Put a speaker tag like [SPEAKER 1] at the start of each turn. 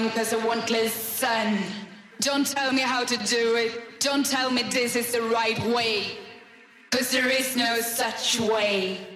[SPEAKER 1] how it's a cause son. Don't tell me how to do it. Don't tell me this is the right way. Cause there is no such way.